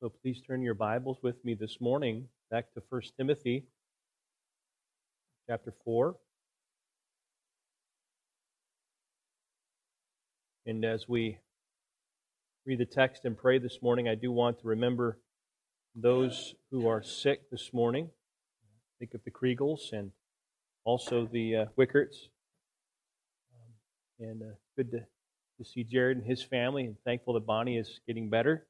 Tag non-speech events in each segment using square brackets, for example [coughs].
So please turn your Bibles with me this morning back to 1 Timothy chapter 4. And as we read the text and pray this morning, I do want to remember those who are sick this morning. Think of the Kriegels and also the uh, Wickerts. Um, and uh, good to, to see Jared and his family, and thankful that Bonnie is getting better.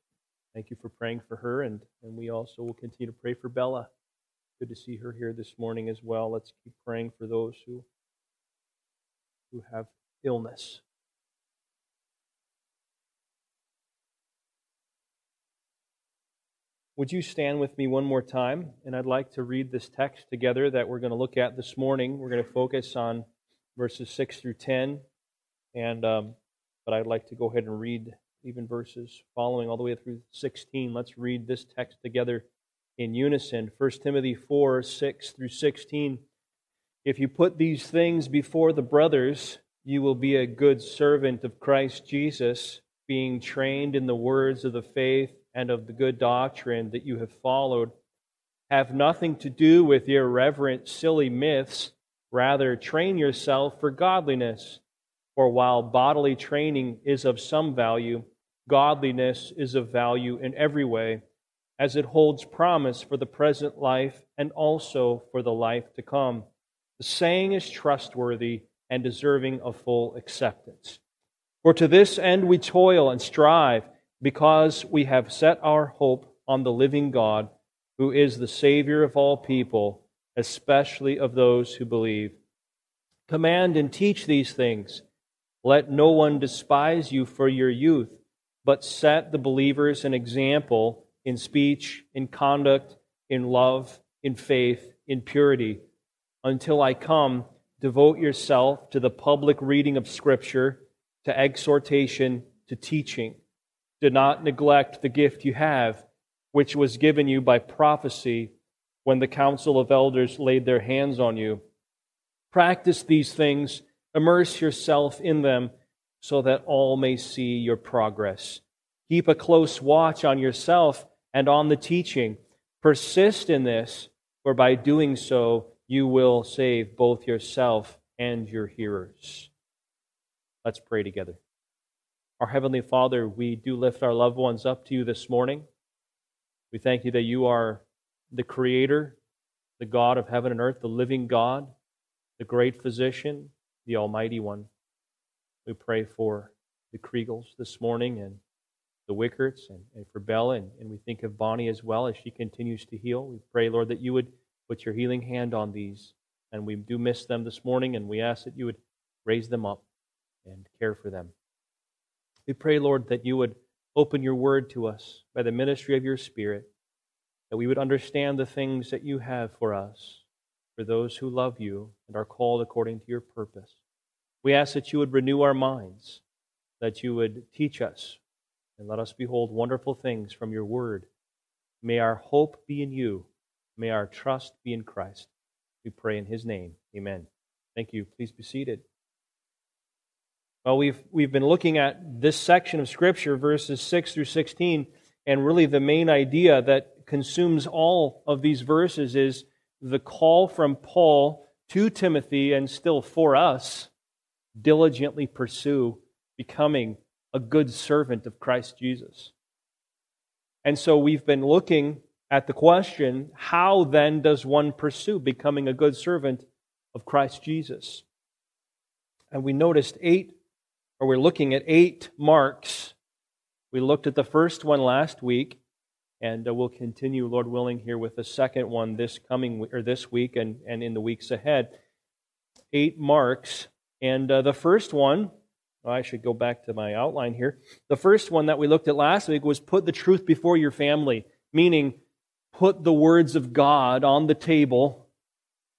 Thank you for praying for her, and, and we also will continue to pray for Bella. Good to see her here this morning as well. Let's keep praying for those who, who have illness. Would you stand with me one more time? And I'd like to read this text together that we're going to look at this morning. We're going to focus on verses 6 through 10. And, um, but I'd like to go ahead and read even verses following all the way through 16. Let's read this text together in unison. 1 Timothy 4 6 through 16. If you put these things before the brothers, you will be a good servant of Christ Jesus, being trained in the words of the faith and of the good doctrine that you have followed. Have nothing to do with irreverent, silly myths. Rather, train yourself for godliness. For while bodily training is of some value, godliness is of value in every way, as it holds promise for the present life and also for the life to come. The saying is trustworthy and deserving of full acceptance. For to this end we toil and strive, because we have set our hope on the living God, who is the Savior of all people, especially of those who believe. Command and teach these things. Let no one despise you for your youth, but set the believers an example in speech, in conduct, in love, in faith, in purity. Until I come, devote yourself to the public reading of Scripture, to exhortation, to teaching. Do not neglect the gift you have, which was given you by prophecy when the council of elders laid their hands on you. Practice these things Immerse yourself in them so that all may see your progress. Keep a close watch on yourself and on the teaching. Persist in this, for by doing so, you will save both yourself and your hearers. Let's pray together. Our Heavenly Father, we do lift our loved ones up to you this morning. We thank you that you are the Creator, the God of heaven and earth, the living God, the great physician, the Almighty One. We pray for the Kriegels this morning and the Wickerts and, and for Bella, and, and we think of Bonnie as well as she continues to heal. We pray, Lord, that you would put your healing hand on these. And we do miss them this morning, and we ask that you would raise them up and care for them. We pray, Lord, that you would open your word to us by the ministry of your Spirit, that we would understand the things that you have for us, for those who love you and are called according to your purpose. We ask that you would renew our minds, that you would teach us, and let us behold wonderful things from your word. May our hope be in you. May our trust be in Christ. We pray in his name. Amen. Thank you. Please be seated. Well, we've, we've been looking at this section of Scripture, verses 6 through 16, and really the main idea that consumes all of these verses is the call from Paul to Timothy and still for us diligently pursue becoming a good servant of Christ Jesus. And so we've been looking at the question how then does one pursue becoming a good servant of Christ Jesus? And we noticed eight, or we're looking at eight marks. We looked at the first one last week, and uh, we'll continue, Lord willing, here with the second one this coming or this week and, and in the weeks ahead. Eight marks and uh, the first one, oh, I should go back to my outline here. The first one that we looked at last week was put the truth before your family, meaning put the words of God on the table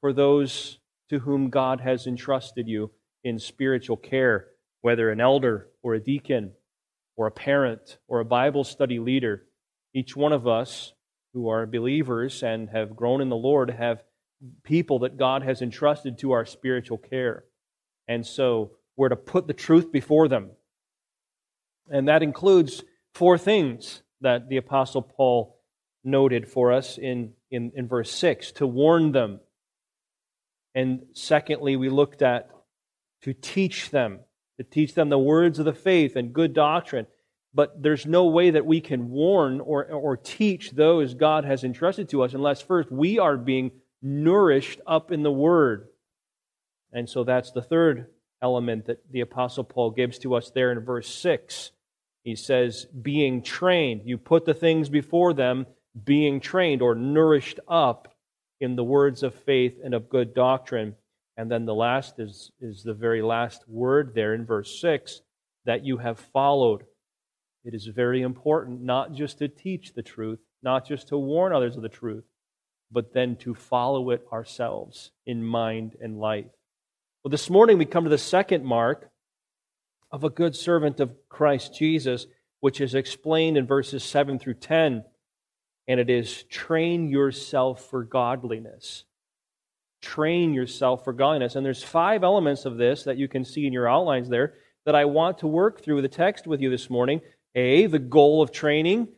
for those to whom God has entrusted you in spiritual care, whether an elder or a deacon or a parent or a Bible study leader. Each one of us who are believers and have grown in the Lord have people that God has entrusted to our spiritual care. And so we're to put the truth before them. And that includes four things that the Apostle Paul noted for us in, in, in verse 6 to warn them. And secondly, we looked at to teach them, to teach them the words of the faith and good doctrine. But there's no way that we can warn or, or teach those God has entrusted to us unless first we are being nourished up in the Word. And so that's the third element that the Apostle Paul gives to us there in verse 6. He says, being trained. You put the things before them, being trained or nourished up in the words of faith and of good doctrine. And then the last is, is the very last word there in verse 6 that you have followed. It is very important not just to teach the truth, not just to warn others of the truth, but then to follow it ourselves in mind and life. Well, this morning we come to the second mark of a good servant of Christ Jesus, which is explained in verses 7 through 10, and it is train yourself for godliness. Train yourself for godliness. And there's five elements of this that you can see in your outlines there that I want to work through the text with you this morning. A, the goal of training.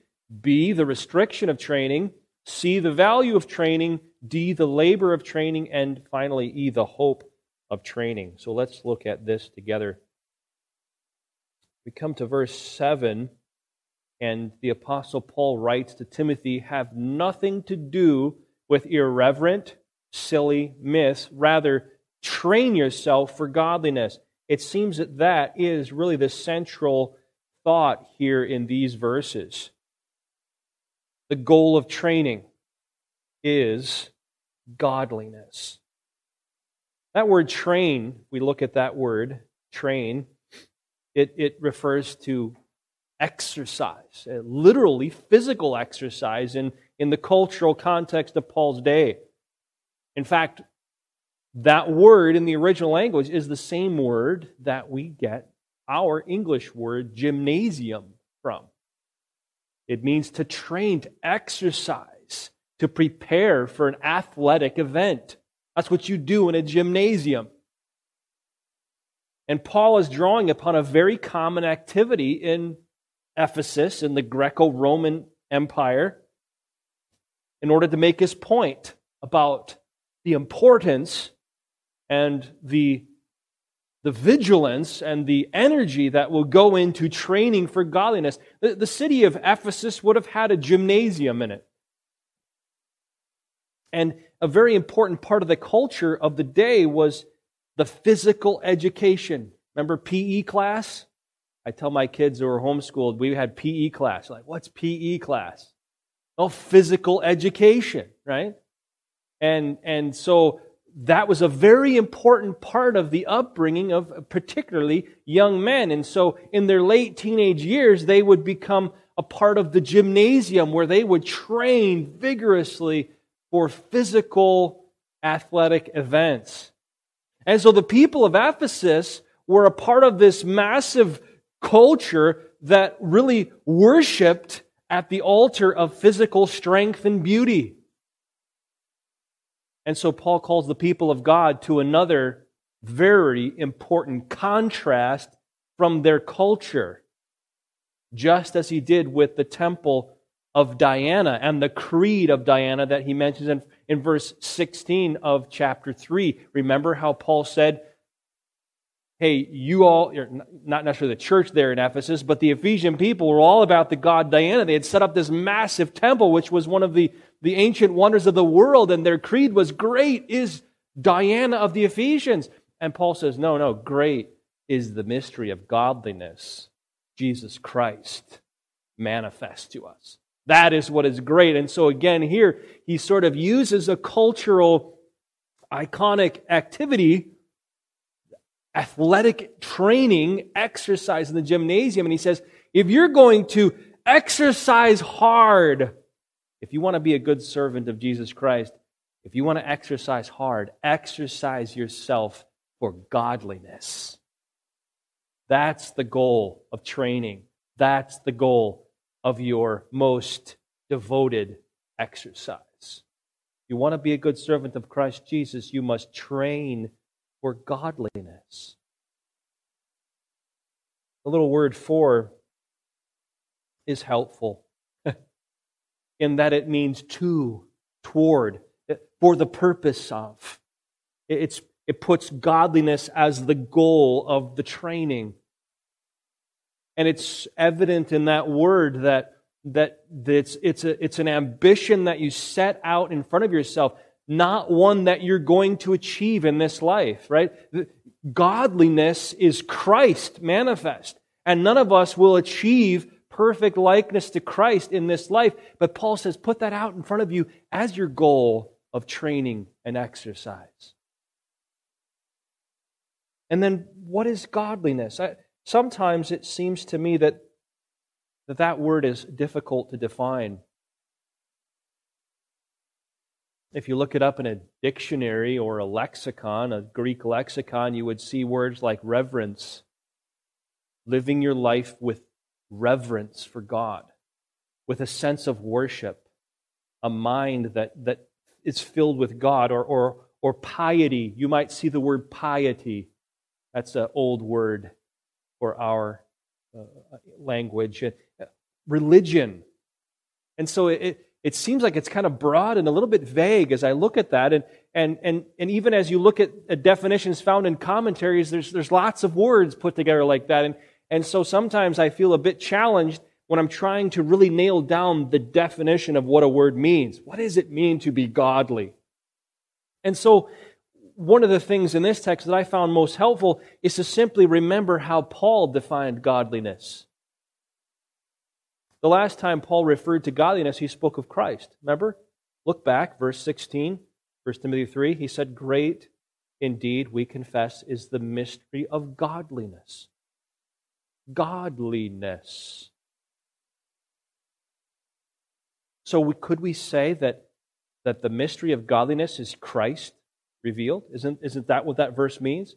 B, the restriction of training. C, the value of training. D, the labor of training. And finally, E, the hope of training. So let's look at this together. We come to verse 7, and the Apostle Paul writes to Timothy have nothing to do with irreverent, silly myths. Rather, train yourself for godliness. It seems that that is really the central thought here in these verses. The goal of training is godliness. That word train, we look at that word, train, it, it refers to exercise, literally physical exercise in, in the cultural context of Paul's day. In fact, that word in the original language is the same word that we get our English word gymnasium from. It means to train, to exercise, to prepare for an athletic event. That's what you do in a gymnasium. And Paul is drawing upon a very common activity in Ephesus, in the Greco Roman Empire, in order to make his point about the importance and the, the vigilance and the energy that will go into training for godliness. The, the city of Ephesus would have had a gymnasium in it. And a very important part of the culture of the day was the physical education. Remember PE class? I tell my kids who are homeschooled, we had PE class. Like, what's PE class? Oh, physical education, right? And, and so that was a very important part of the upbringing of particularly young men. And so in their late teenage years, they would become a part of the gymnasium where they would train vigorously for physical athletic events. And so the people of Ephesus were a part of this massive culture that really worshiped at the altar of physical strength and beauty. And so Paul calls the people of God to another very important contrast from their culture, just as he did with the temple of Diana and the creed of Diana that he mentions in, in verse 16 of chapter 3. Remember how Paul said, Hey, you all, not necessarily the church there in Ephesus, but the Ephesian people were all about the god Diana. They had set up this massive temple, which was one of the, the ancient wonders of the world, and their creed was great is Diana of the Ephesians. And Paul says, No, no, great is the mystery of godliness, Jesus Christ manifest to us. That is what is great. And so again, here he sort of uses a cultural iconic activity, athletic training, exercise in the gymnasium. And he says, if you're going to exercise hard, if you want to be a good servant of Jesus Christ, if you want to exercise hard, exercise yourself for godliness. That's the goal of training. That's the goal of your most devoted exercise. You want to be a good servant of Christ Jesus, you must train for godliness. The little word for is helpful. [laughs] in that it means to, toward, for the purpose of. It's, it puts godliness as the goal of the training. And it's evident in that word that, that, it's, it's, a, it's an ambition that you set out in front of yourself, not one that you're going to achieve in this life, right? Godliness is Christ manifest. And none of us will achieve perfect likeness to Christ in this life. But Paul says, put that out in front of you as your goal of training and exercise. And then, what is godliness? I, sometimes it seems to me that, that that word is difficult to define. If you look it up in a dictionary or a lexicon, a Greek lexicon, you would see words like reverence, living your life with reverence for God, with a sense of worship, a mind that, that is filled with God, or, or, or piety. You might see the word piety. That's an old word for our uh, language. Religion. And so it, it seems like it's kind of broad and a little bit vague as I look at that. And, and, and, and even as you look at definitions found in commentaries, there's, there's lots of words put together like that. And, and so sometimes I feel a bit challenged when I'm trying to really nail down the definition of what a word means. What does it mean to be godly? And so one of the things in this text that I found most helpful is to simply remember how Paul defined godliness. The last time Paul referred to godliness, he spoke of Christ. Remember? Look back, verse 16, 1 Timothy 3. He said, Great indeed, we confess, is the mystery of godliness godliness. So, we, could we say that, that the mystery of godliness is Christ revealed? Isn't, isn't that what that verse means?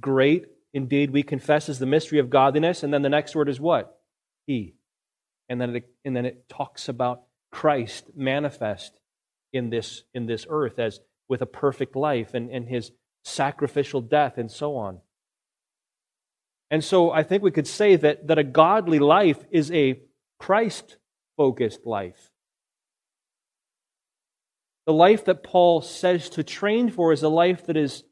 Great indeed, we confess is the mystery of godliness. And then the next word is what? He. And then it, and then it talks about Christ manifest in this, in this earth as with a perfect life and, and his sacrificial death and so on. And so I think we could say that, that a godly life is a Christ focused life. The life that Paul says to train for is a life that is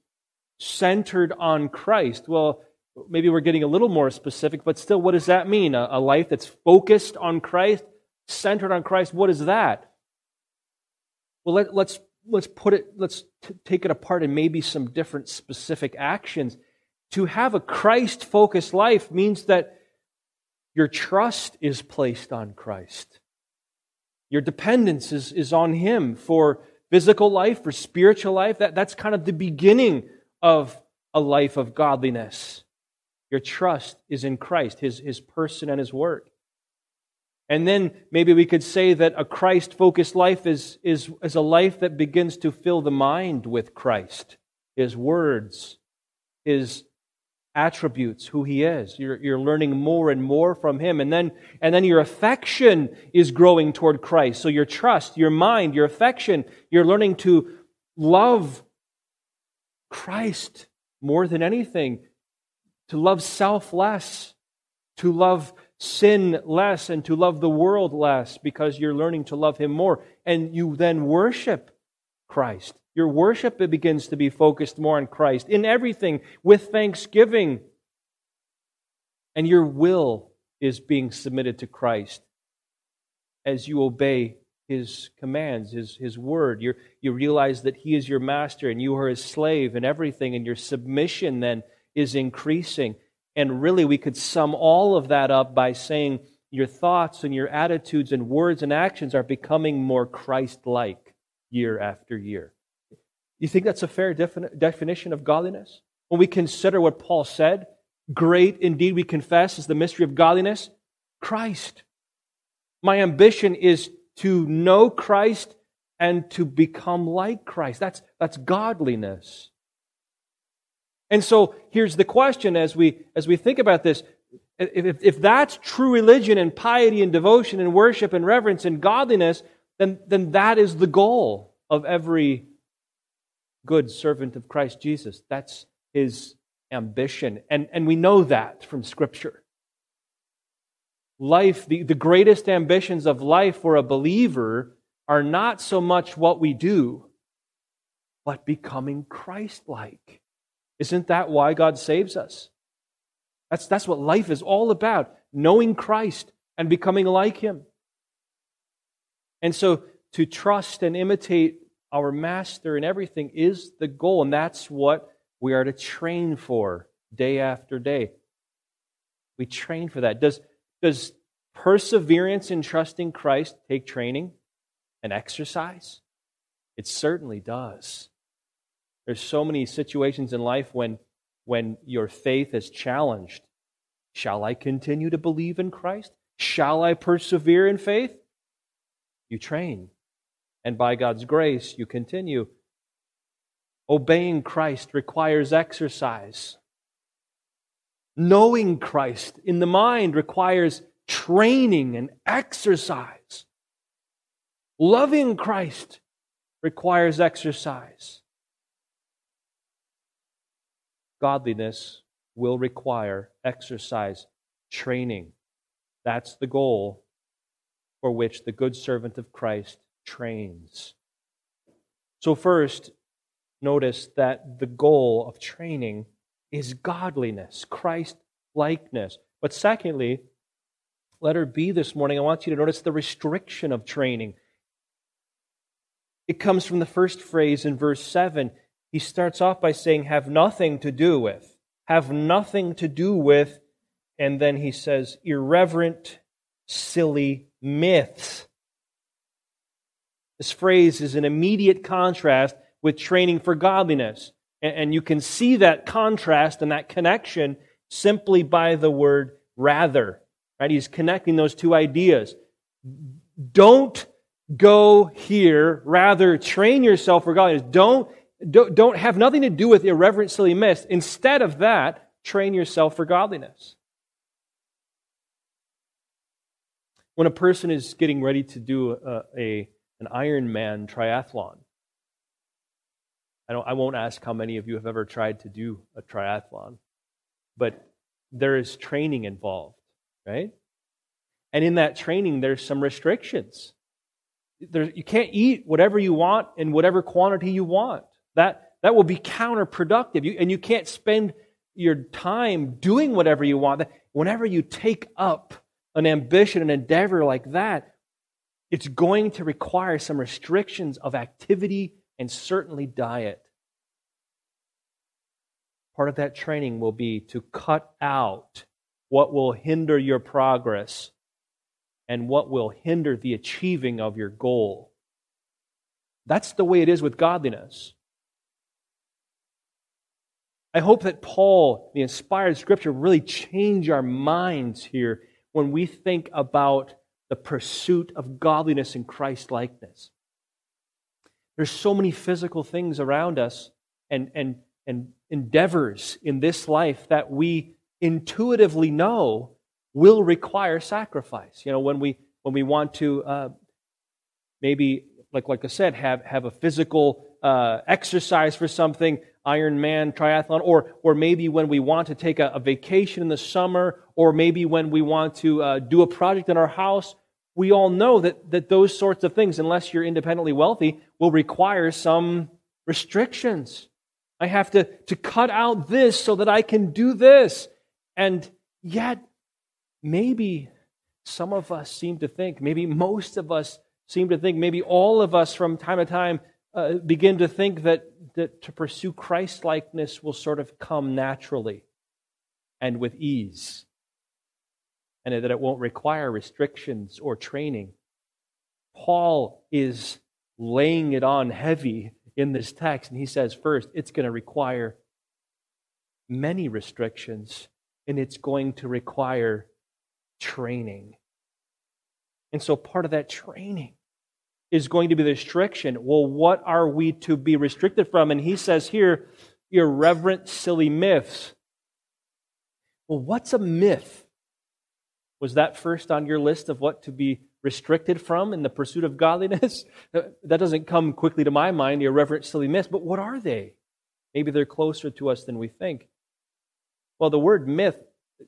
centered on Christ. Well, maybe we're getting a little more specific, but still, what does that mean? A, a life that's focused on Christ, centered on Christ, what is that? Well, let, us let's, let's put it, let's t- take it apart in maybe some different specific actions to have a Christ focused life means that your trust is placed on Christ. Your dependence is, is on Him for physical life, for spiritual life. That, that's kind of the beginning of a life of godliness. Your trust is in Christ, His, His person and His work. And then maybe we could say that a Christ focused life is, is, is a life that begins to fill the mind with Christ, His words, His attributes, who he is. You're, you're learning more and more from him. And then, and then your affection is growing toward Christ. So your trust, your mind, your affection, you're learning to love Christ more than anything, to love self less, to love sin less, and to love the world less because you're learning to love him more. And you then worship Christ. Your worship begins to be focused more on Christ in everything with thanksgiving. And your will is being submitted to Christ as you obey his commands, his, his word. you you realize that he is your master and you are his slave and everything, and your submission then is increasing. And really, we could sum all of that up by saying your thoughts and your attitudes and words and actions are becoming more Christ like year after year. You think that's a fair defini- definition of godliness? When we consider what Paul said, great indeed we confess is the mystery of godliness, Christ. My ambition is to know Christ and to become like Christ. That's, that's godliness. And so here's the question as we, as we think about this. If, if, that's true religion and piety and devotion and worship and reverence and godliness, then, then that is the goal of every good servant of Christ Jesus. That's his ambition. And, and we know that from Scripture. life, the, the greatest ambitions of life for a believer are not so much what we do, but becoming Christ like. Isn't that why God saves us? That's, that's what life is all about knowing Christ and becoming like Him. And so to trust and imitate our Master in everything is the goal, and that's what we are to train for day after day. We train for that. Does, does perseverance in trusting Christ take training and exercise? It certainly does. There's so many situations in life when, when your faith is challenged. Shall I continue to believe in Christ? Shall I persevere in faith? You train. And by God's grace, you continue. Obeying Christ requires exercise. Knowing Christ in the mind requires training and exercise. Loving Christ requires exercise. Godliness will require exercise, training. That's the goal for which the good servant of Christ trains. So, first, notice that the goal of training is godliness, Christ likeness. But secondly, letter B this morning, I want you to notice the restriction of training. It comes from the first phrase in verse 7. He starts off by saying, have nothing to do with. Have nothing to do with. And then he says, irreverent, silly myths. This phrase is an immediate contrast with training for godliness. And you can see that contrast and that connection simply by the word rather. Right? He's connecting those two ideas. Don't go here. Rather, train yourself for godliness. Don't, don't, don't have nothing to do with irreverent, silly myths. Instead of that, train yourself for godliness. When a person is getting ready to do a, a an Ironman triathlon, I, don't, I won't ask how many of you have ever tried to do a triathlon, but there is training involved right? And in that training, there's some restrictions. There, you can't eat whatever you want in whatever quantity you want. That, that will be counterproductive. You, and you can't spend your time doing whatever you want. Whenever you take up an ambition, an endeavor like that, it's going to require some restrictions of activity and certainly diet. Part of that training will be to cut out what will hinder your progress and what will hinder the achieving of your goal. That's the way it is with godliness. I hope that Paul, the inspired scripture, really change our minds here when we think about the pursuit of godliness and Christ likeness. There's so many physical things around us and, and, and endeavors in this life that we intuitively know will require sacrifice. You know, when we when we want to uh, maybe like like I said, have have a physical uh, exercise for something, Ironman, triathlon, or or maybe when we want to take a, a vacation in the summer, or maybe when we want to uh, do a project in our house. We all know that, that those sorts of things, unless you're independently wealthy, will require some restrictions. I have to, to cut out this so that I can do this. And yet, maybe some of us seem to think, maybe most of us seem to think, maybe all of us from time to time uh, begin to think that, that to pursue Christ likeness will sort of come naturally and with ease, and that it won't require restrictions or training. Paul is laying it on heavy in this text, and he says, first, it's going to require many restrictions and it's going to require training. And so part of that training is going to be the restriction. Well, what are we to be restricted from? And he says here, irreverent, silly myths. Well, what's a myth? Was that first on your list of what to be restricted from in the pursuit of godliness? [laughs] that doesn't come quickly to my mind, The irreverent, silly myths, but what are they? Maybe they're closer to us than we think. Well, the word myth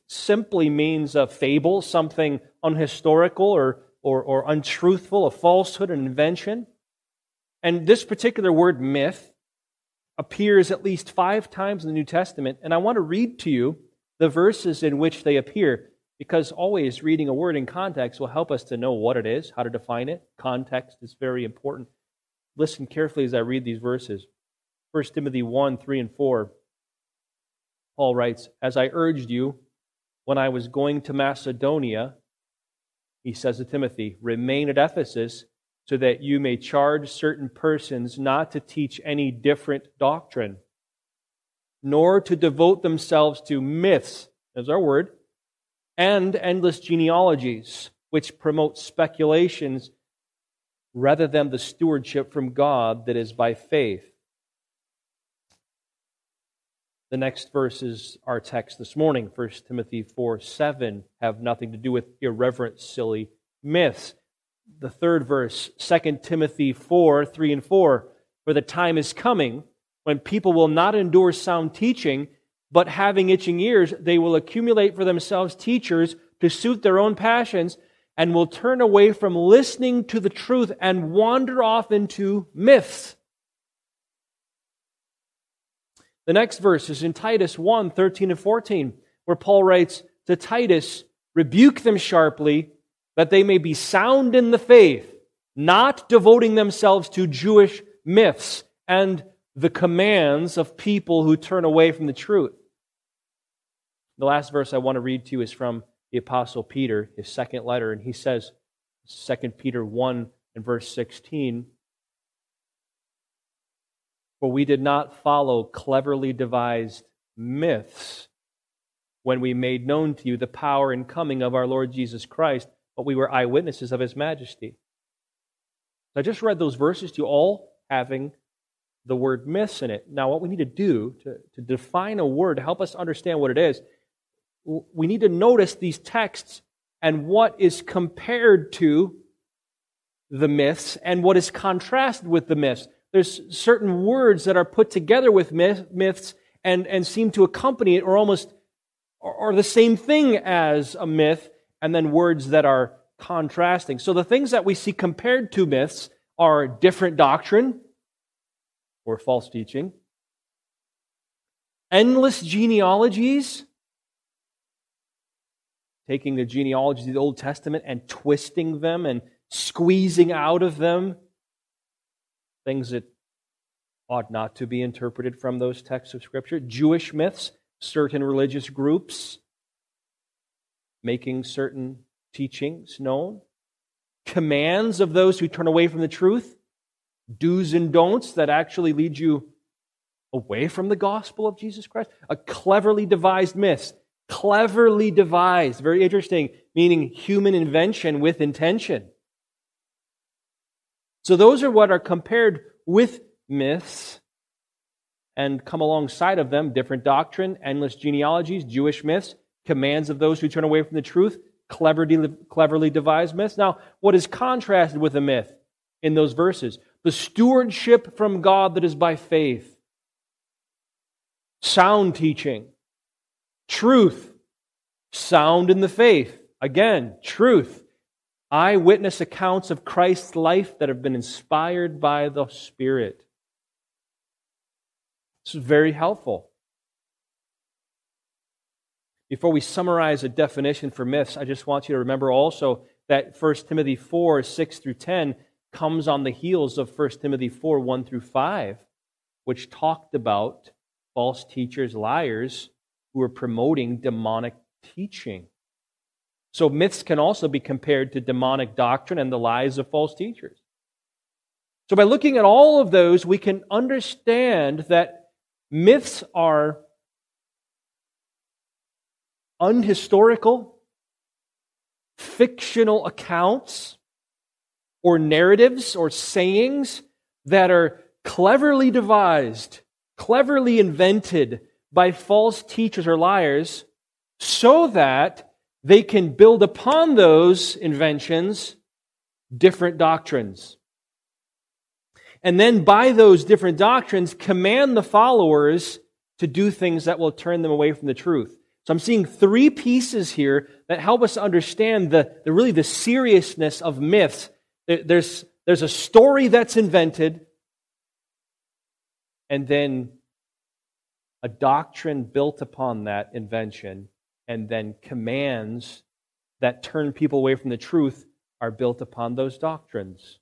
simply means a fable, something unhistorical or, or, or untruthful, a falsehood, an invention. And this particular word, myth, appears at least five times in the New Testament. And I want to read to you the verses in which they appear, because always reading a word in context will help us to know what it is, how to define it. Context is very important. Listen carefully as I read these verses. 1 Timothy 1 3 and 4. Paul writes, As I urged you when I was going to Macedonia, he says to Timothy, remain at Ephesus so that you may charge certain persons not to teach any different doctrine, nor to devote themselves to myths, as our word, and endless genealogies, which promote speculations rather than the stewardship from God that is by faith. The next verses, our text this morning, 1 Timothy 4 7, have nothing to do with irreverent, silly myths. The third verse, 2 Timothy 4 3 and 4, for the time is coming when people will not endure sound teaching, but having itching ears, they will accumulate for themselves teachers to suit their own passions and will turn away from listening to the truth and wander off into myths. The next verse is in Titus 1 13 and 14, where Paul writes to Titus, Rebuke them sharply, that they may be sound in the faith, not devoting themselves to Jewish myths and the commands of people who turn away from the truth. The last verse I want to read to you is from the Apostle Peter, his second letter, and he says, 2 Peter 1 and verse 16, for we did not follow cleverly devised myths when we made known to you the power and coming of our Lord Jesus Christ, but we were eyewitnesses of his majesty. So I just read those verses to you, all having the word myths in it. Now, what we need to do to, to define a word to help us understand what it is, we need to notice these texts and what is compared to the myths and what is contrasted with the myths there's certain words that are put together with myths and, and seem to accompany it or almost are the same thing as a myth, and then words that are contrasting. So the things that we see compared to myths are different doctrine or false teaching, endless genealogies, taking the genealogies of the Old Testament and twisting them and squeezing out of them things that ought not to be interpreted from those texts of Scripture. Jewish myths, certain religious groups making certain teachings known. Commands of those who turn away from the truth. Do's and don'ts that actually lead you away from the gospel of Jesus Christ. A cleverly devised myth. Cleverly devised. Very interesting, meaning human invention with intention. So those are what are compared with myths and come alongside of them different doctrine, endless genealogies, Jewish myths, commands of those who turn away from the truth, cleverly, devised myths. Now, what is contrasted with a myth in those verses? The stewardship from God that is by faith, sound teaching, truth, sound in the faith. Again, truth eyewitness accounts of Christ's life that have been inspired by the Spirit. This is very helpful. Before we summarize a definition for myths, I just want you to remember also that 1 Timothy 4 6 through 10 comes on the heels of 1 Timothy 4 1 through 5, which talked about false teachers, liars, who are promoting demonic teaching. So myths can also be compared to demonic doctrine and the lies of false teachers. So by looking at all of those, we can understand that myths are unhistorical, fictional accounts, or narratives or sayings that are cleverly devised, cleverly invented by false teachers or liars so that they can build upon those inventions different doctrines. And then by those different doctrines, command the followers to do things that will turn them away from the truth. So I'm seeing three pieces here that help us understand the, the really the seriousness of myths. There's, there's a story that's invented, and then a doctrine built upon that invention, and then commands that turn people away from the truth are built upon those doctrines.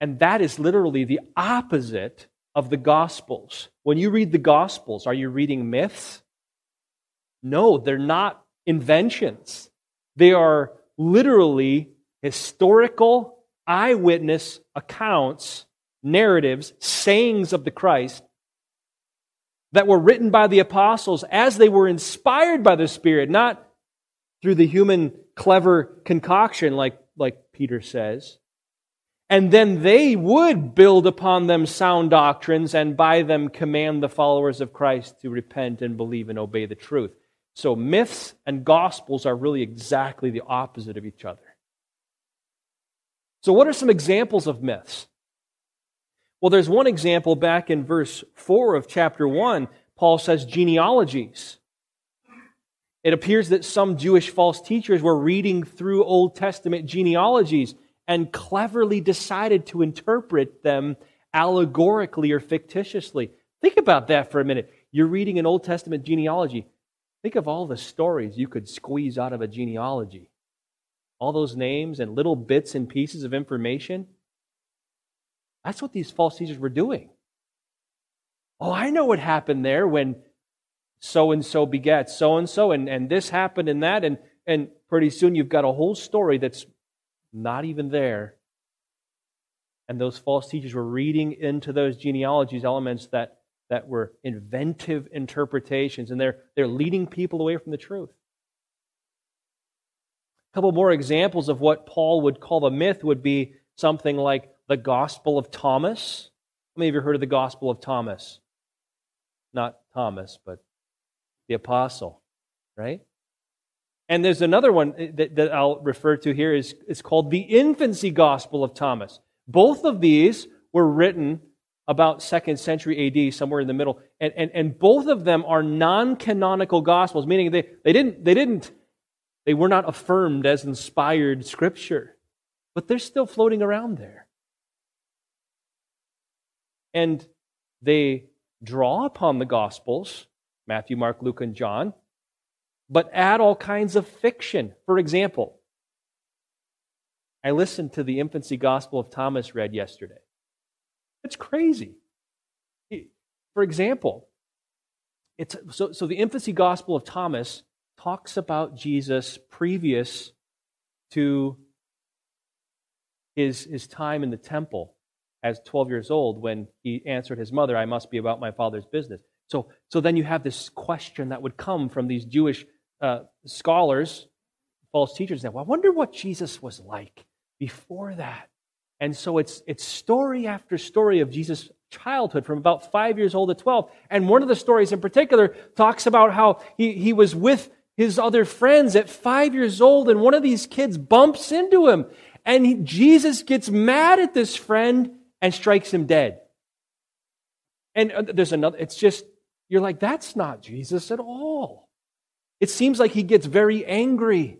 And that is literally the opposite of the Gospels. When you read the Gospels, are you reading myths? No, they're not inventions. They are literally historical eyewitness accounts, narratives, sayings of the Christ that were written by the apostles as they were inspired by the Spirit, not through the human clever concoction, like, like Peter says. And then they would build upon them sound doctrines and by them command the followers of Christ to repent and believe and obey the truth. So myths and gospels are really exactly the opposite of each other. So, what are some examples of myths? Well, there's one example back in verse 4 of chapter 1. Paul says genealogies. It appears that some Jewish false teachers were reading through Old Testament genealogies and cleverly decided to interpret them allegorically or fictitiously. Think about that for a minute. You're reading an Old Testament genealogy. Think of all the stories you could squeeze out of a genealogy. All those names and little bits and pieces of information. That's what these false teachers were doing. Oh, I know what happened there when so and so begat so and so, and this happened and that, and, and pretty soon you've got a whole story that's not even there. And those false teachers were reading into those genealogies elements that, that were inventive interpretations, and they're, they're leading people away from the truth. A couple more examples of what Paul would call the myth would be something like the Gospel of Thomas. How many of you heard of the Gospel of Thomas? Not Thomas, but the Apostle, right? And there's another one that, that I'll refer to here is it's called the infancy gospel of Thomas. Both of these were written about second century AD, somewhere in the middle. And, and, and both of them are non-canonical gospels, meaning they, they didn't, they didn't, they were not affirmed as inspired scripture. But they're still floating around there. And they draw upon the gospels, Matthew, Mark, Luke, and John, but add all kinds of fiction. For example, I listened to the infancy gospel of Thomas read yesterday. It's crazy. For example, it's, so, so the infancy gospel of Thomas talks about Jesus previous to his, his time in the temple as 12 years old when he answered his mother, I must be about my father's business. So, so then you have this question that would come from these Jewish uh, scholars, false teachers, say, well, I wonder what Jesus was like before that. And so it's, it's story after story of Jesus' childhood from about five years old to 12. And one of the stories in particular talks about how he, he was with his other friends at five years old, and one of these kids bumps into him. And he, Jesus gets mad at this friend and strikes him dead. And uh, there's another, it's just, you're like, that's not Jesus at all. It seems like he gets very angry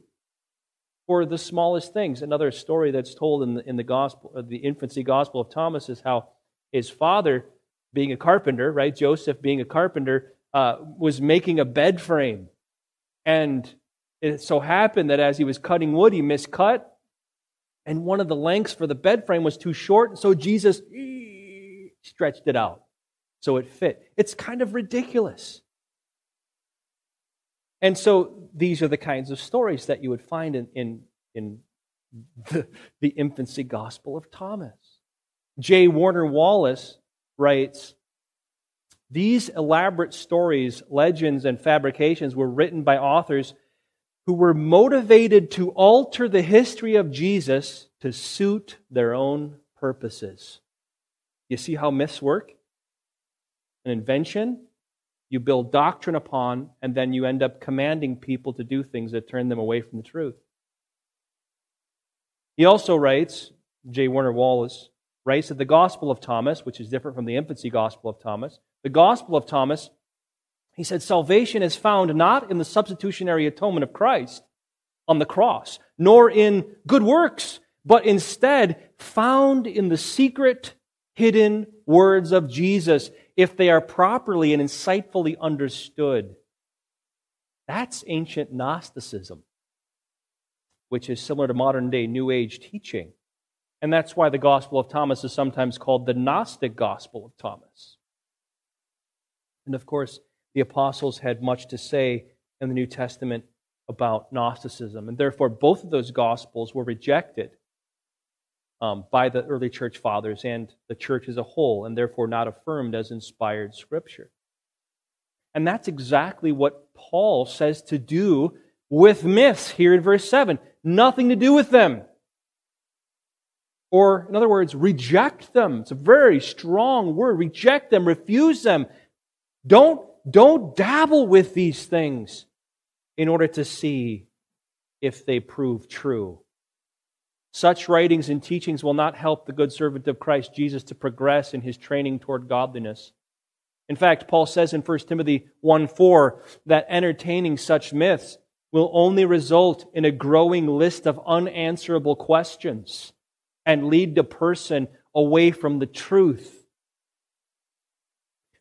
for the smallest things. Another story that's told in the, in the gospel, uh, the infancy gospel of Thomas is how his father, being a carpenter, right, Joseph being a carpenter, uh, was making a bed frame. And it so happened that as he was cutting wood, he miscut, and one of the lengths for the bed frame was too short, so Jesus stretched it out so it fit. It's kind of ridiculous. And so these are the kinds of stories that you would find in, in, in the, the infancy gospel of Thomas. J. Warner Wallace writes These elaborate stories, legends, and fabrications were written by authors who were motivated to alter the history of Jesus to suit their own purposes. You see how myths work? An invention you build doctrine upon, and then you end up commanding people to do things that turn them away from the truth. He also writes, J. Warner Wallace writes that the Gospel of Thomas, which is different from the infancy Gospel of Thomas, the Gospel of Thomas, He said, Salvation is found not in the substitutionary atonement of Christ on the cross, nor in good works, but instead found in the secret, hidden words of Jesus, if they are properly and insightfully understood. That's ancient Gnosticism, which is similar to modern day New Age teaching. And that's why the Gospel of Thomas is sometimes called the Gnostic Gospel of Thomas. And of course, the apostles had much to say in the New Testament about Gnosticism. And therefore, both of those Gospels were rejected um, by the early church fathers and the church as a whole, and therefore not affirmed as inspired Scripture. And that's exactly what Paul says to do with myths here in verse 7. Nothing to do with them. Or, in other words, reject them. It's a very strong word. Reject them, refuse them. Don't, don't dabble with these things in order to see if they prove true. Such writings and teachings will not help the good servant of Christ Jesus to progress in his training toward godliness. In fact, Paul says in 1 Timothy 1 4 that entertaining such myths will only result in a growing list of unanswerable questions and lead the person away from the truth.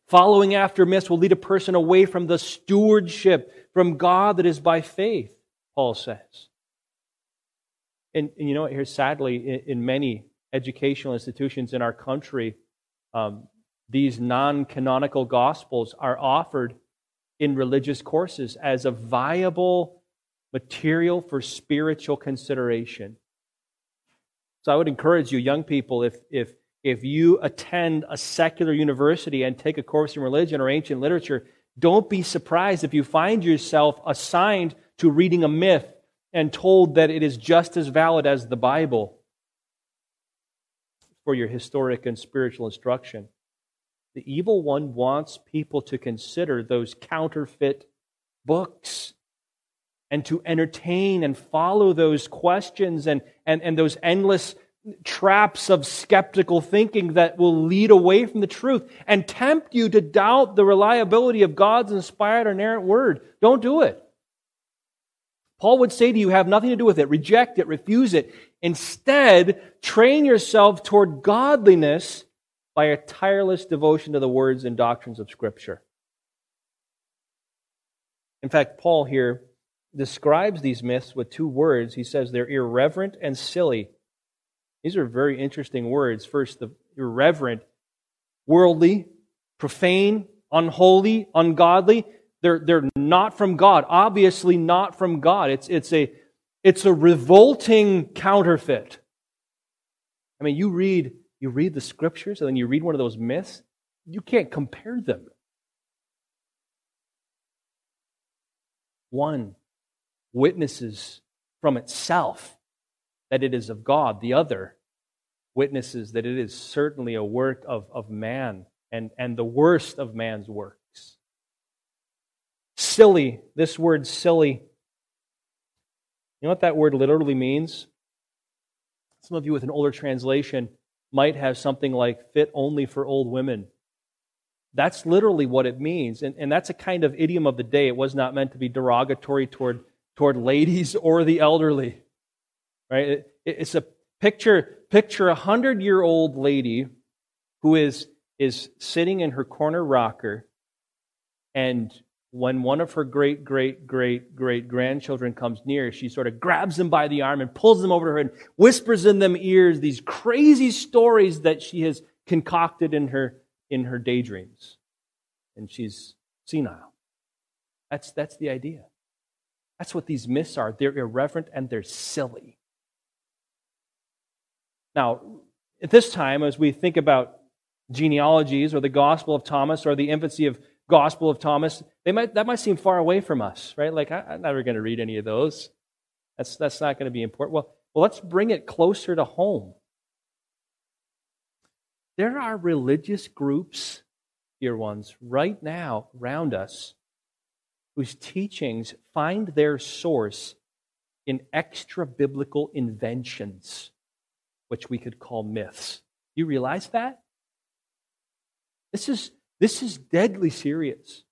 Following after myths will lead a person away from the stewardship from God that is by faith, Paul says. And, and you know what? Here, sadly, in, in, many educational institutions in our country, um, these non canonical gospels are offered in religious courses as a viable material for spiritual consideration. So I would encourage you, young people, if, if, if you attend a secular university and take a course in religion or ancient literature, don't be surprised if you find yourself assigned to reading a myth and told that it is just as valid as the Bible for your historic and spiritual instruction. The evil one wants people to consider those counterfeit books and to entertain and follow those questions and, and, and those endless traps of skeptical thinking that will lead away from the truth and tempt you to doubt the reliability of God's inspired and inerrant word. Don't do it. Paul would say to you, have nothing to do with it. Reject it. Refuse it. Instead, train yourself toward godliness by a tireless devotion to the words and doctrines of Scripture. In fact, Paul here describes these myths with two words. He says they're irreverent and silly. These are very interesting words. First, the irreverent, worldly, profane, unholy, ungodly. They're, they're not from God. Obviously, not from God. It's, it's, a, it's a revolting counterfeit. I mean, you read, you read the scriptures and then you read one of those myths, you can't compare them. One witnesses from itself that it is of God. The other witnesses that it is certainly a work of, of man and, and the worst of man's works. Silly, this word silly. You know what that word literally means? Some of you with an older translation might have something like fit only for old women. That's literally what it means. And, and that's a kind of idiom of the day. It was not meant to be derogatory toward toward ladies or the elderly. Right? It, it's a picture picture a hundred year old lady who is is sitting in her corner rocker, and when one of her great great great great grandchildren comes near, she sort of grabs them by the arm and pulls them over to her and whispers in them ears these crazy stories that she has concocted in her in her daydreams, and she's senile. That's that's the idea. That's what these myths are. They're irreverent and they're silly. Now, at this time, as we think about genealogies or the Gospel of Thomas or the infancy of Gospel of Thomas, they might, that might seem far away from us, right? Like, I, am never going to read any of those. That's, that's not going to be important. Well, well, let's bring it closer to home. There are religious groups, dear ones, right now around us whose teachings find their source in extra biblical inventions, which we could call myths. You realize that? This is, this is deadly serious.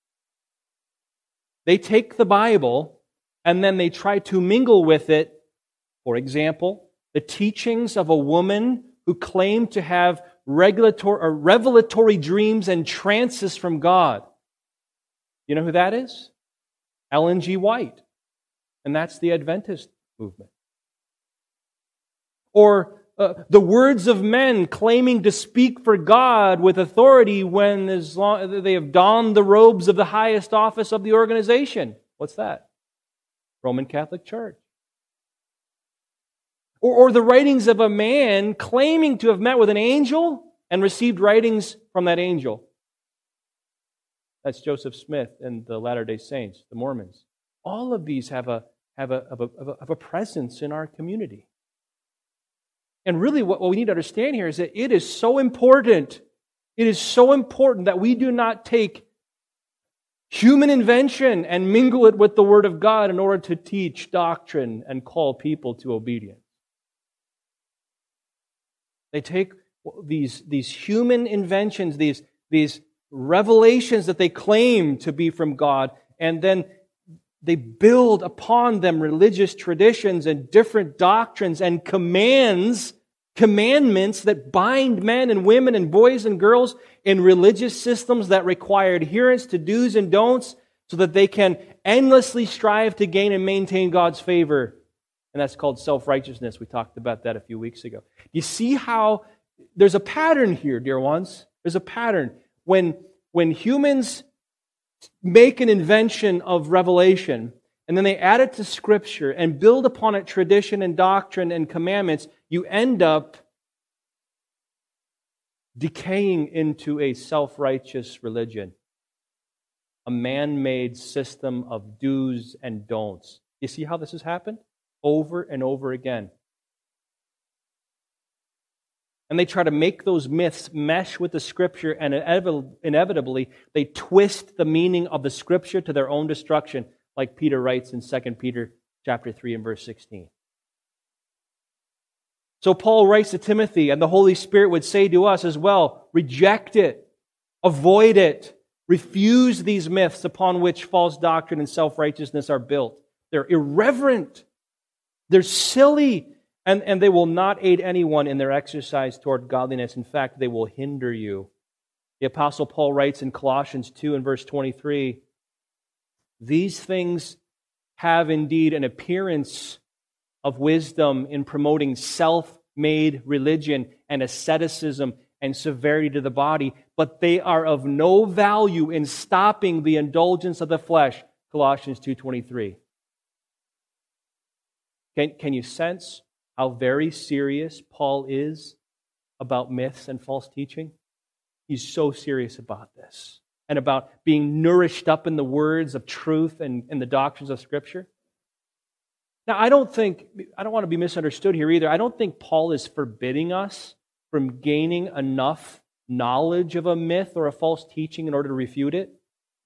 They take the Bible and then they try to mingle with it, for example, the teachings of a woman who claimed to have regulatory or revelatory dreams and trances from God. You know who that is? Ellen G. White. And that's the Adventist movement. Or uh, the words of men claiming to speak for God with authority when as long, they have donned the robes of the highest office of the organization. What's that? Roman Catholic Church. Or, or the writings of a man claiming to have met with an angel and received writings from that angel. That's Joseph Smith and the Latter day Saints, the Mormons. All of these have a, have a, have a, have a presence in our community. And really, what we need to understand here is that it is so important. It is so important that we do not take human invention and mingle it with the Word of God in order to teach doctrine and call people to obedience. They take these, these human inventions, these, these revelations that they claim to be from God, and then they build upon them religious traditions and different doctrines and commands, commandments that bind men and women and boys and girls in religious systems that require adherence to do's and don'ts so that they can endlessly strive to gain and maintain God's favor. And that's called self righteousness. We talked about that a few weeks ago. You see how there's a pattern here, dear ones. There's a pattern. When, when humans make an invention of revelation and then they add it to Scripture and build upon it tradition and doctrine and commandments, you end up decaying into a self righteous religion, a man made system of do's and don'ts. You see how this has happened? Over and over again. And they try to make those myths mesh with the scripture, and inevitably, they twist the meaning of the scripture to their own destruction, like Peter writes in 2 Peter chapter 3 and verse 16. So Paul writes to Timothy, and the Holy Spirit would say to us as well reject it, avoid it, refuse these myths upon which false doctrine and self righteousness are built. They're irreverent, they're silly, and, and they will not aid anyone in their exercise toward godliness. In fact, they will hinder you. The Apostle Paul writes in Colossians 2 and verse 23 These things have indeed an appearance of wisdom in promoting self made religion and asceticism and severity to the body, but they are of no value in stopping the indulgence of the flesh. Colossians 2:23. Can, can you sense how very serious Paul is about myths and false teaching? He's so serious about this and about being nourished up in the words of truth and, and the doctrines of Scripture. Now, I don't think, I don't want to be misunderstood here either. I don't think Paul is forbidding us from gaining enough knowledge of a myth or a false teaching in order to refute it.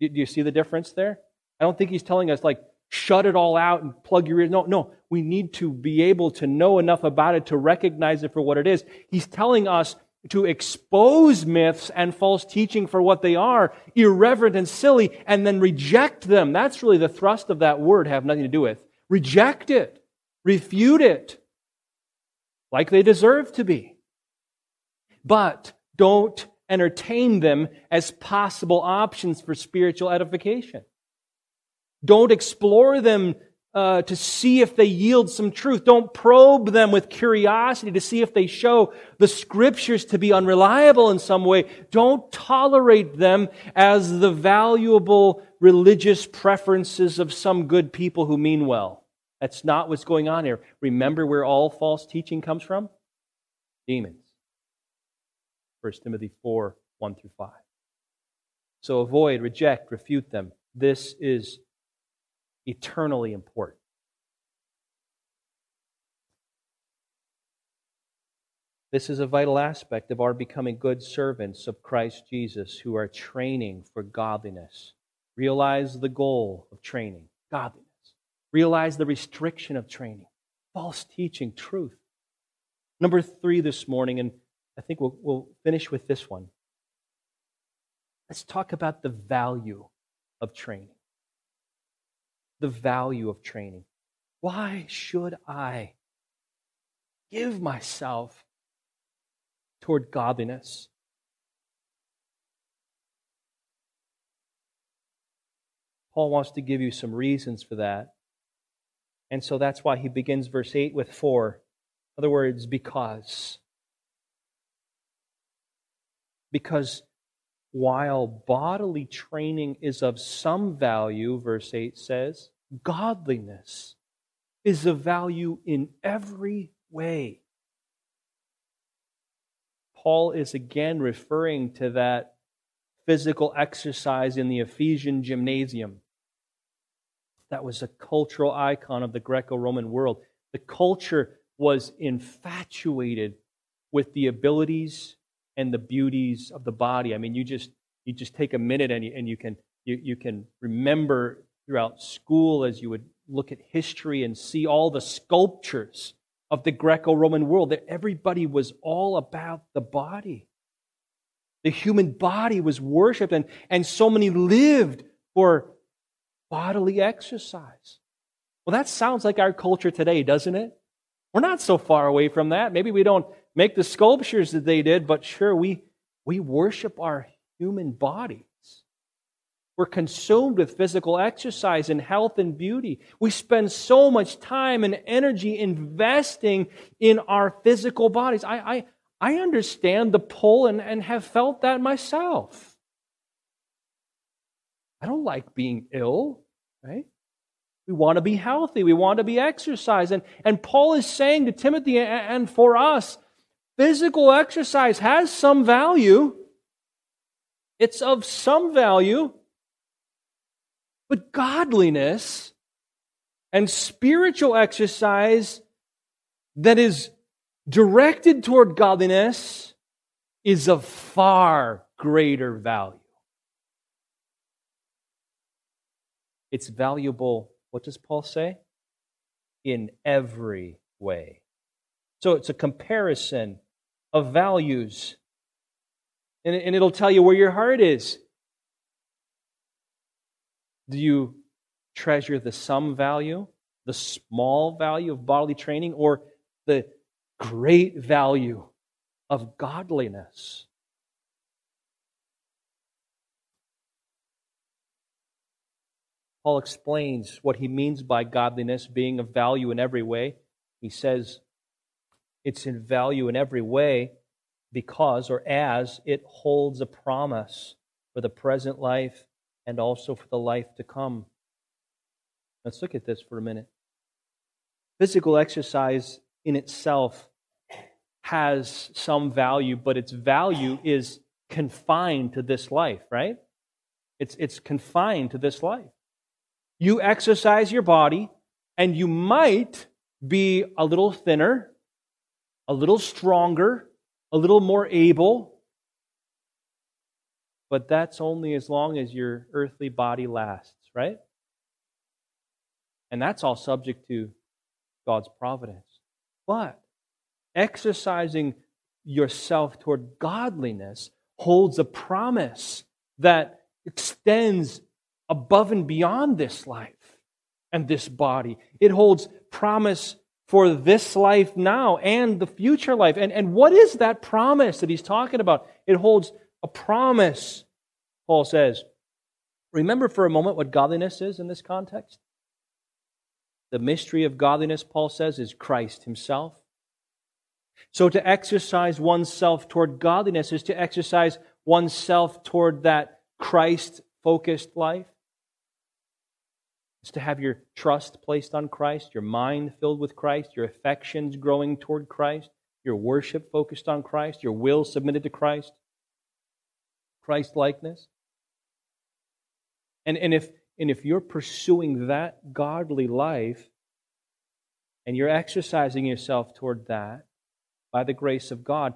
Do you see the difference there? I don't think he's telling us, like, shut it all out and plug your ears. No, no. We need to be able to know enough about it to recognize it for what it is. He's telling us to expose myths and false teaching for what they are, irreverent and silly, and then reject them. That's really the thrust of that word, have nothing to do with. Reject it. Refute it. Like they deserve to be. But don't entertain them as possible options for spiritual edification. Don't explore them uh, to see if they yield some truth. Don't probe them with curiosity to see if they show the scriptures to be unreliable in some way. Don't tolerate them as the valuable religious preferences of some good people who mean well. That's not what's going on here. Remember where all false teaching comes from? Demons. 1 Timothy 4 1 through 5. So avoid, reject, refute them. This is eternally important. This is a vital aspect of our becoming good servants of Christ Jesus who are training for godliness. Realize the goal of training godliness. Realize the restriction of training false teaching, truth. Number three this morning, and I think we'll, we'll finish with this one. Let's talk about the value of training. The value of training. Why should I give myself toward godliness? Paul wants to give you some reasons for that. And so that's why he begins verse 8 with for. In other words, because. Because while bodily training is of some value, verse 8 says, godliness is of value in every way. Paul is again referring to that physical exercise in the Ephesian gymnasium. That was a cultural icon of the Greco Roman world. The culture was infatuated with the abilities and the beauties of the body. I mean, you just you just take a minute and you, and you can you, you can remember throughout school as you would look at history and see all the sculptures of the Greco-Roman world that everybody was all about the body. The human body was worshipped and, and so many lived for bodily exercise. Well, that sounds like our culture today, doesn't it? We're not so far away from that. Maybe we don't make the sculptures that they did, but sure, we, we worship our human bodies. We're consumed with physical exercise and health and beauty. We spend so much time and energy investing in our physical bodies. I, I, I understand the pull and, and have felt that myself. I don't like being ill, right? We want to be healthy. We want to be exercised. And, and Paul is saying to Timothy and for us, physical exercise has some value. It's of some value. But godliness and spiritual exercise that is directed toward godliness is of far greater value. It's valuable, what does Paul say? In every way. So it's a comparison of values. And, and it'll tell you where your heart is. Do you treasure the sum value, the small value of bodily training, or the great value of godliness? Paul explains what he means by godliness being of value in every way. He says it's in value in every way because or as it holds a promise for the present life and also for the life to come. Let's look at this for a minute. Physical exercise in itself has some value, but its value is confined to this life, right? It's, it's confined to this life you exercise your body, and you might be a little thinner, a little stronger, a little more able. But that's only as long as your earthly body lasts, right? And that's all subject to God's providence. But exercising yourself toward godliness holds a promise that extends above and beyond this life and this body. It holds promise for this life now and the future life. And, and what is that promise that he's talking about? It holds a promise, Paul says. Remember for a moment what godliness is in this context? The mystery of godliness, Paul says, is Christ himself. So to exercise oneself toward godliness is to exercise oneself toward that Christ focused life. It's to have your trust placed on Christ, your mind filled with Christ, your affections growing toward Christ, your worship focused on Christ, your will submitted to Christ, Christ likeness. And, and, if, and if you're pursuing that godly life and you're exercising yourself toward that by the grace of God,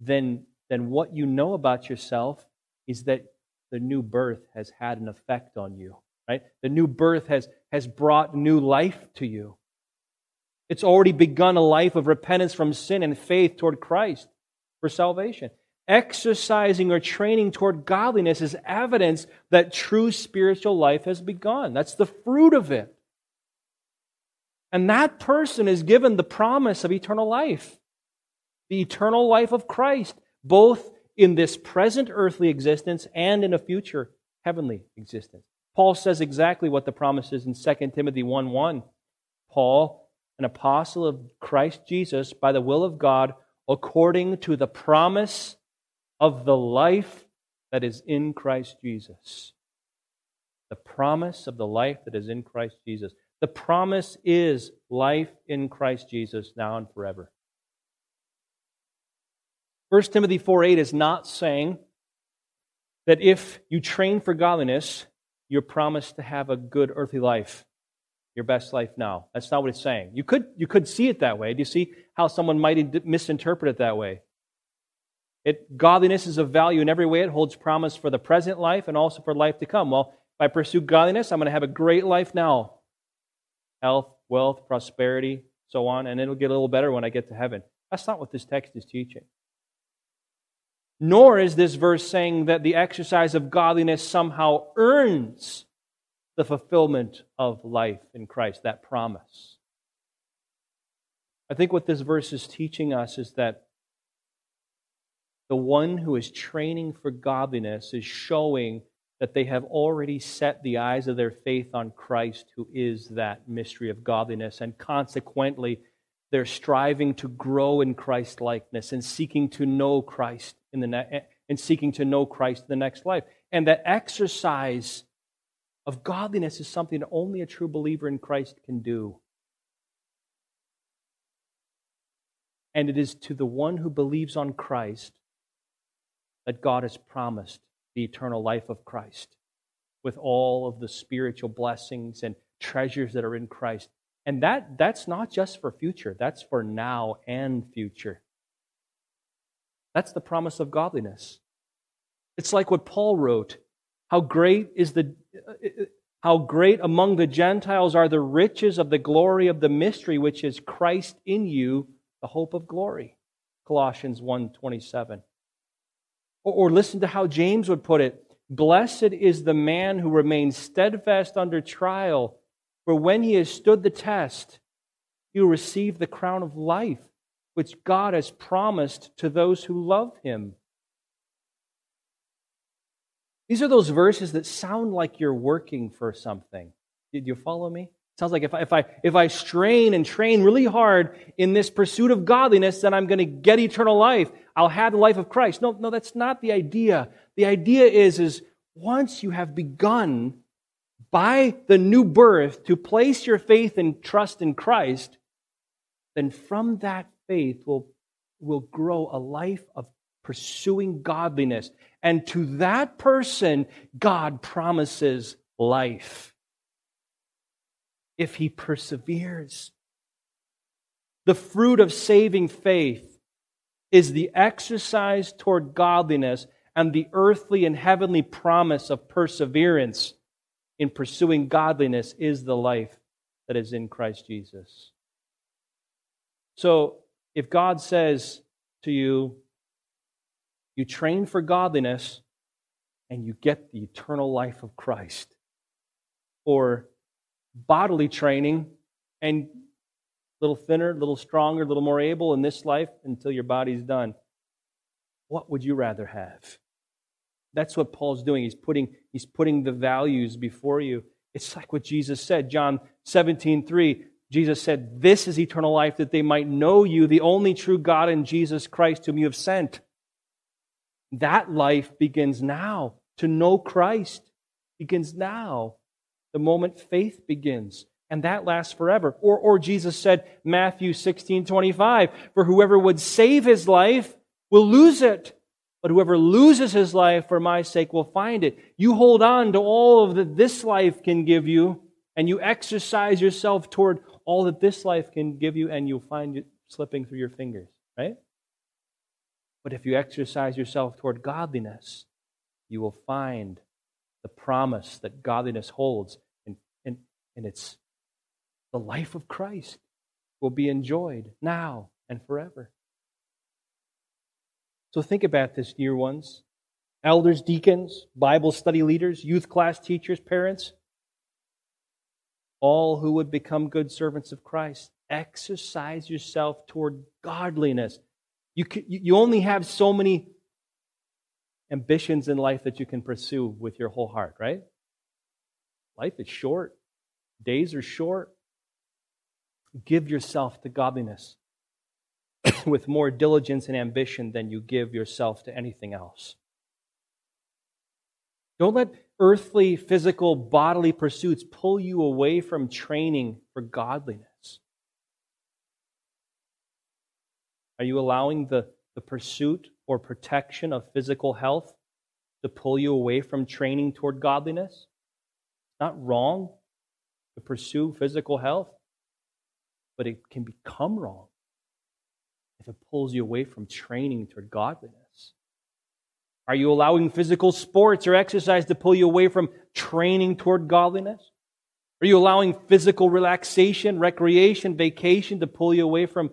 then, then what you know about yourself is that the new birth has had an effect on you right? The new birth has, has brought new life to you. It's already begun a life of repentance from sin and faith toward Christ for salvation. exercising or training toward godliness is evidence that true spiritual life has begun. That's the fruit of it. And that person is given the promise of eternal life, the eternal life of Christ, both in this present earthly existence and in a future heavenly existence. Paul says exactly what the promise is in 2 Timothy 1 1. Paul, an apostle of Christ Jesus, by the will of God, according to the promise of the life that is in Christ Jesus. The promise of the life that is in Christ Jesus. The promise is life in Christ Jesus now and forever. 1 Timothy 4 8 is not saying that if you train for godliness, you're promised to have a good earthly life, your best life now. That's not what it's saying. You could, you could see it that way. Do you see how someone might misinterpret it that way? It, godliness is of value in every way. It holds promise for the present life and also for life to come. Well, if I pursue godliness, I'm going to have a great life now health, wealth, prosperity, so on, and it'll get a little better when I get to heaven. That's not what this text is teaching. Nor is this verse saying that the exercise of godliness somehow earns the fulfillment of life in Christ, that promise. I think what this verse is teaching us is that the one who is training for godliness is showing that they have already set the eyes of their faith on Christ, who is that mystery of godliness, and consequently, they're striving to grow in Christ likeness and seeking to know Christ in the ne- eh, and seeking to know Christ in the next life. And that exercise of godliness is something that only a true believer in Christ can do. And it is to the one who believes on Christ that God has promised the eternal life of Christ with all of the spiritual blessings and treasures that are in Christ. And that, that's not just for future, that's for now and future. That's the promise of godliness. It's like what Paul wrote. How great is the how great among the Gentiles are the riches of the glory of the mystery which is Christ in you, the hope of glory. Colossians 1:27. Or, or listen to how James would put it Blessed is the man who remains steadfast under trial, for when he has stood the test, he will receive the crown of life, which God has promised to those who love him. These are those verses that sound like you're working for something. Did you follow me? It Sounds like if I, if I, if I strain and train really hard in this pursuit of godliness, then I'm going to get eternal life. I'll have the life of Christ. No, no, that's not the idea. The idea is, is once you have begun by the new birth to place your faith and trust in Christ, then from that faith will, will grow a life of pursuing godliness. And to that person, God promises life if he perseveres. The fruit of saving faith is the exercise toward godliness and the earthly and heavenly promise of perseverance in pursuing godliness is the life that is in Christ Jesus. So, if God says to you, you train for godliness and you get the eternal life of Christ, or bodily training and a little thinner, a little stronger, a little more able in this life until your body's done. What would you rather have? That's what Paul's doing. He's putting, he's putting the values before you. It's like what Jesus said, John 17, 3. Jesus said, This is eternal life, that they might know you, the only true God and Jesus Christ, whom you have sent. That life begins now. To know Christ begins now the moment faith begins. And that lasts forever. Or, or Jesus said, Matthew 16, 25, for whoever would save his life will lose it. But whoever loses his life for my sake will find it. You hold on to all of that this life can give you, and you exercise yourself toward all that this life can give you, and you'll find it slipping through your fingers, right? But if you exercise yourself toward godliness, you will find the promise that godliness holds. And, and, and it's the life of Christ will be enjoyed now and forever. So think about this, dear ones. Elders, deacons, Bible study leaders, youth class teachers, parents, all who would become good servants of Christ. Exercise yourself toward godliness. You, can, you only have so many ambitions in life that you can pursue with your whole heart, right? Life is short, days are short. Give yourself to godliness [coughs] with more diligence and ambition than you give yourself to anything else. Don't let earthly, physical, bodily pursuits pull you away from training for godliness. Are you allowing the, the pursuit or protection of physical health to pull you away from training toward godliness? It's not wrong to pursue physical health, but it can become wrong if it pulls you away from training toward godliness. Are you allowing physical sports or exercise to pull you away from training toward godliness? Are you allowing physical relaxation, recreation, vacation to pull you away from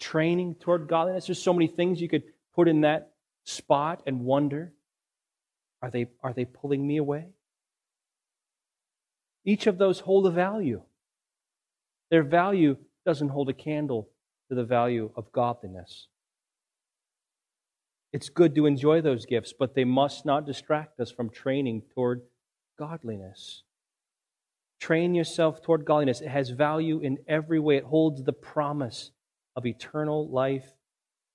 training toward godliness? There's so many things you could put in that spot and wonder are they, are they pulling me away? Each of those hold a value. Their value doesn't hold a candle to the value of godliness. It's good to enjoy those gifts, but they must not distract us from training toward godliness. Train yourself toward godliness. It has value in every way, it holds the promise of eternal life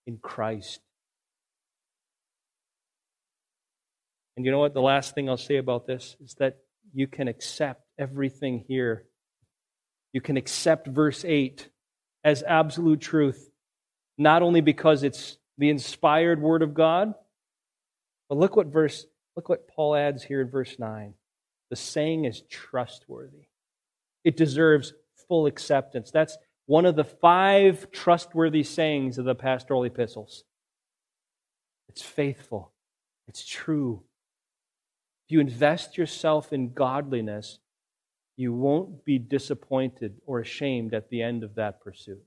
in Christ. And you know what? The last thing I'll say about this is that you can accept everything here. You can accept verse 8 as absolute truth, not only because it's the inspired word of God, but look what verse look what Paul adds here in verse 9. The saying is trustworthy. It deserves full acceptance. That's one of the five trustworthy sayings of the pastoral epistles. It's faithful. It's true. If you invest yourself in godliness, you won't be disappointed or ashamed at the end of that pursuit.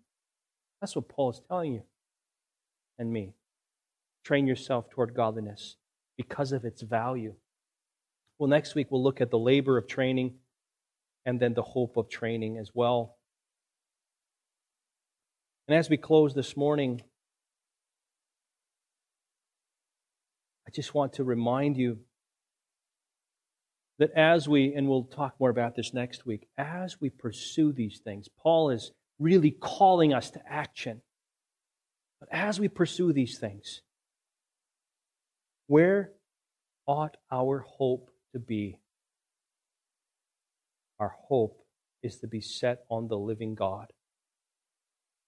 That's what Paul is telling you and me. Train yourself toward godliness because of its value. Well, next week we'll look at the labor of training and then the hope of training as well. And as we close this morning, I just want to remind you that as we, and we'll talk more about this next week, as we pursue these things, Paul is really calling us to action. But as we pursue these things, where ought our hope to be? Our hope is to be set on the living God.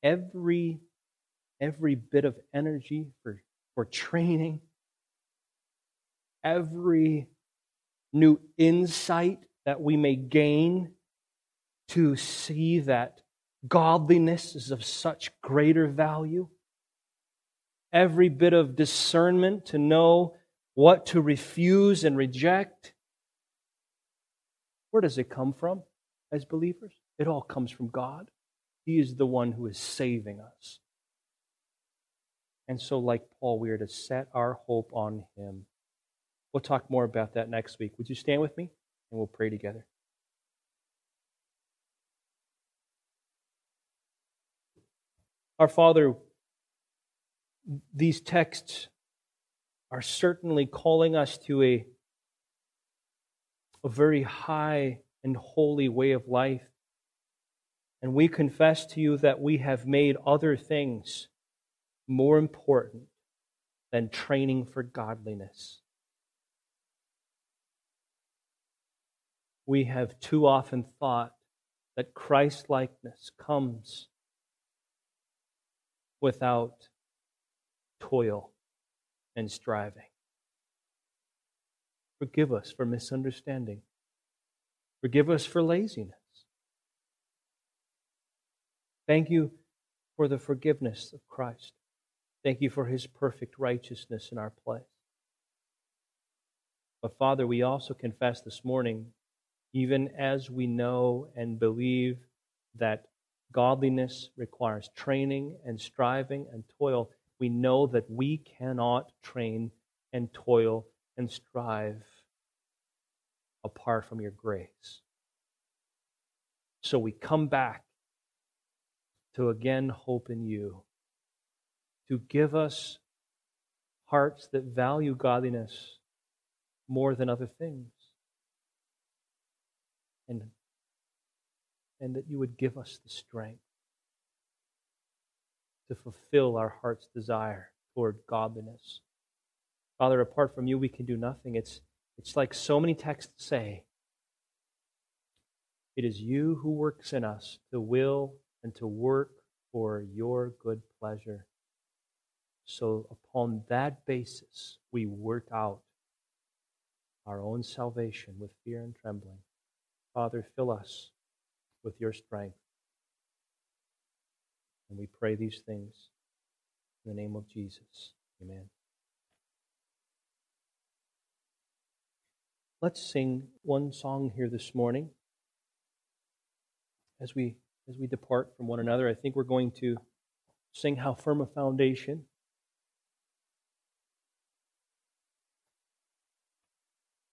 Every, every bit of energy for, for training, every new insight that we may gain to see that godliness is of such greater value. Every bit of discernment to know what to refuse and reject. Where does it come from as believers? It all comes from God. He is the one who is saving us. And so, like Paul, we are to set our hope on Him. We'll talk more about that next week. Would you stand with me and we'll pray together? Our Father, these texts are certainly calling us to a, a very high and holy way of life. And we confess to you that we have made other things more important than training for godliness. we have too often thought that Christ likeness comes without toil and striving. Forgive us for misunderstanding. Forgive us for laziness. Thank you for the forgiveness of Christ. Thank you for his perfect righteousness in our place. But Father, we also confess this morning even as we know and believe that godliness requires training and striving and toil, we know that we cannot train and toil and strive apart from your grace. So we come back to again hope in you, to give us hearts that value godliness more than other things. And, and that you would give us the strength to fulfill our heart's desire toward godliness. Father, apart from you, we can do nothing. It's, it's like so many texts say it is you who works in us to will and to work for your good pleasure. So, upon that basis, we work out our own salvation with fear and trembling. Father, fill us with your strength. And we pray these things in the name of Jesus. Amen. Let's sing one song here this morning. As we as we depart from one another, I think we're going to sing how firm a foundation